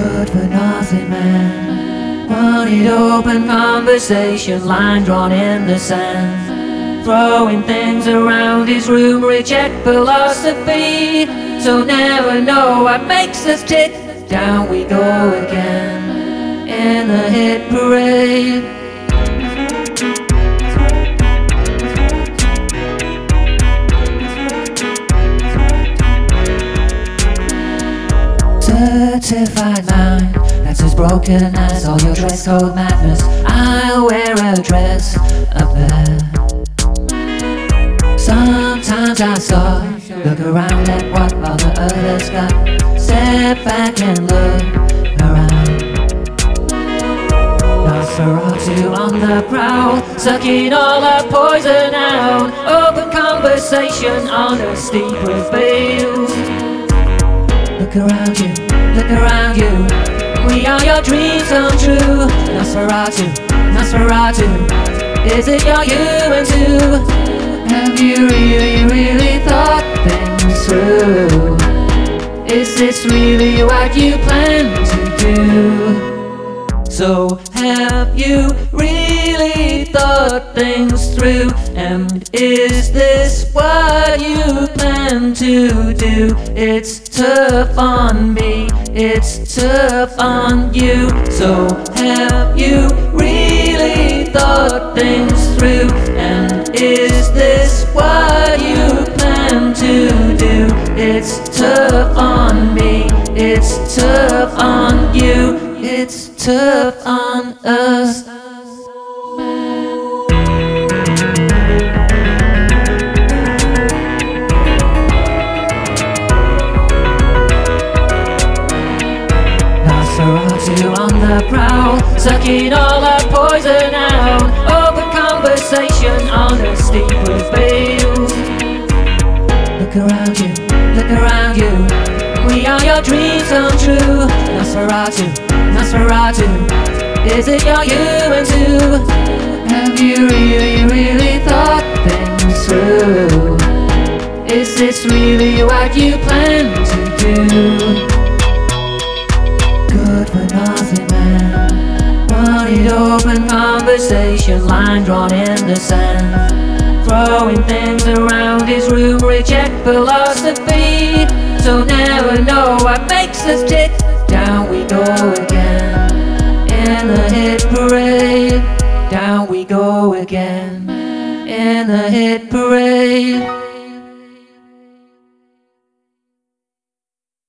Good for nothing man. Wanted open conversation, line drawn in the sand. Throwing things around his room, reject philosophy. So never know what makes us tick. Down we go again in the hit parade. Certified mind that's as broken as all your dress code madness. I'll wear a dress up there. Sometimes I stop, look around at what all the others got. Step back and look around. Nosferatu on the prowl, sucking all our poison out. Open conversation on a steep reveal. Look around you, look around you. We are your dreams come true. Nosferatu, Nosferatu. Is it your you and two? Have you really, really thought things through? Is this really what you plan to do? So have you really thought things through? And is this what to do? It's tough on me, it's tough on you. So have you really thought things through? And is this what you plan to do? It's tough on me, it's tough on you, it's tough on sucking all our poison out. Open conversation on a steep reveal. Look around you, look around you. We are your dreams come true. Nosferatu, Nosferatu. Is it your you and two? Have you really, really thought things through? Is this really what you plan to do? Conversation, line drawn in the sand. Throwing things around his room, reject philosophy. So never know what makes us tick. Down we go again in the hit parade. Down we go again in the hit parade.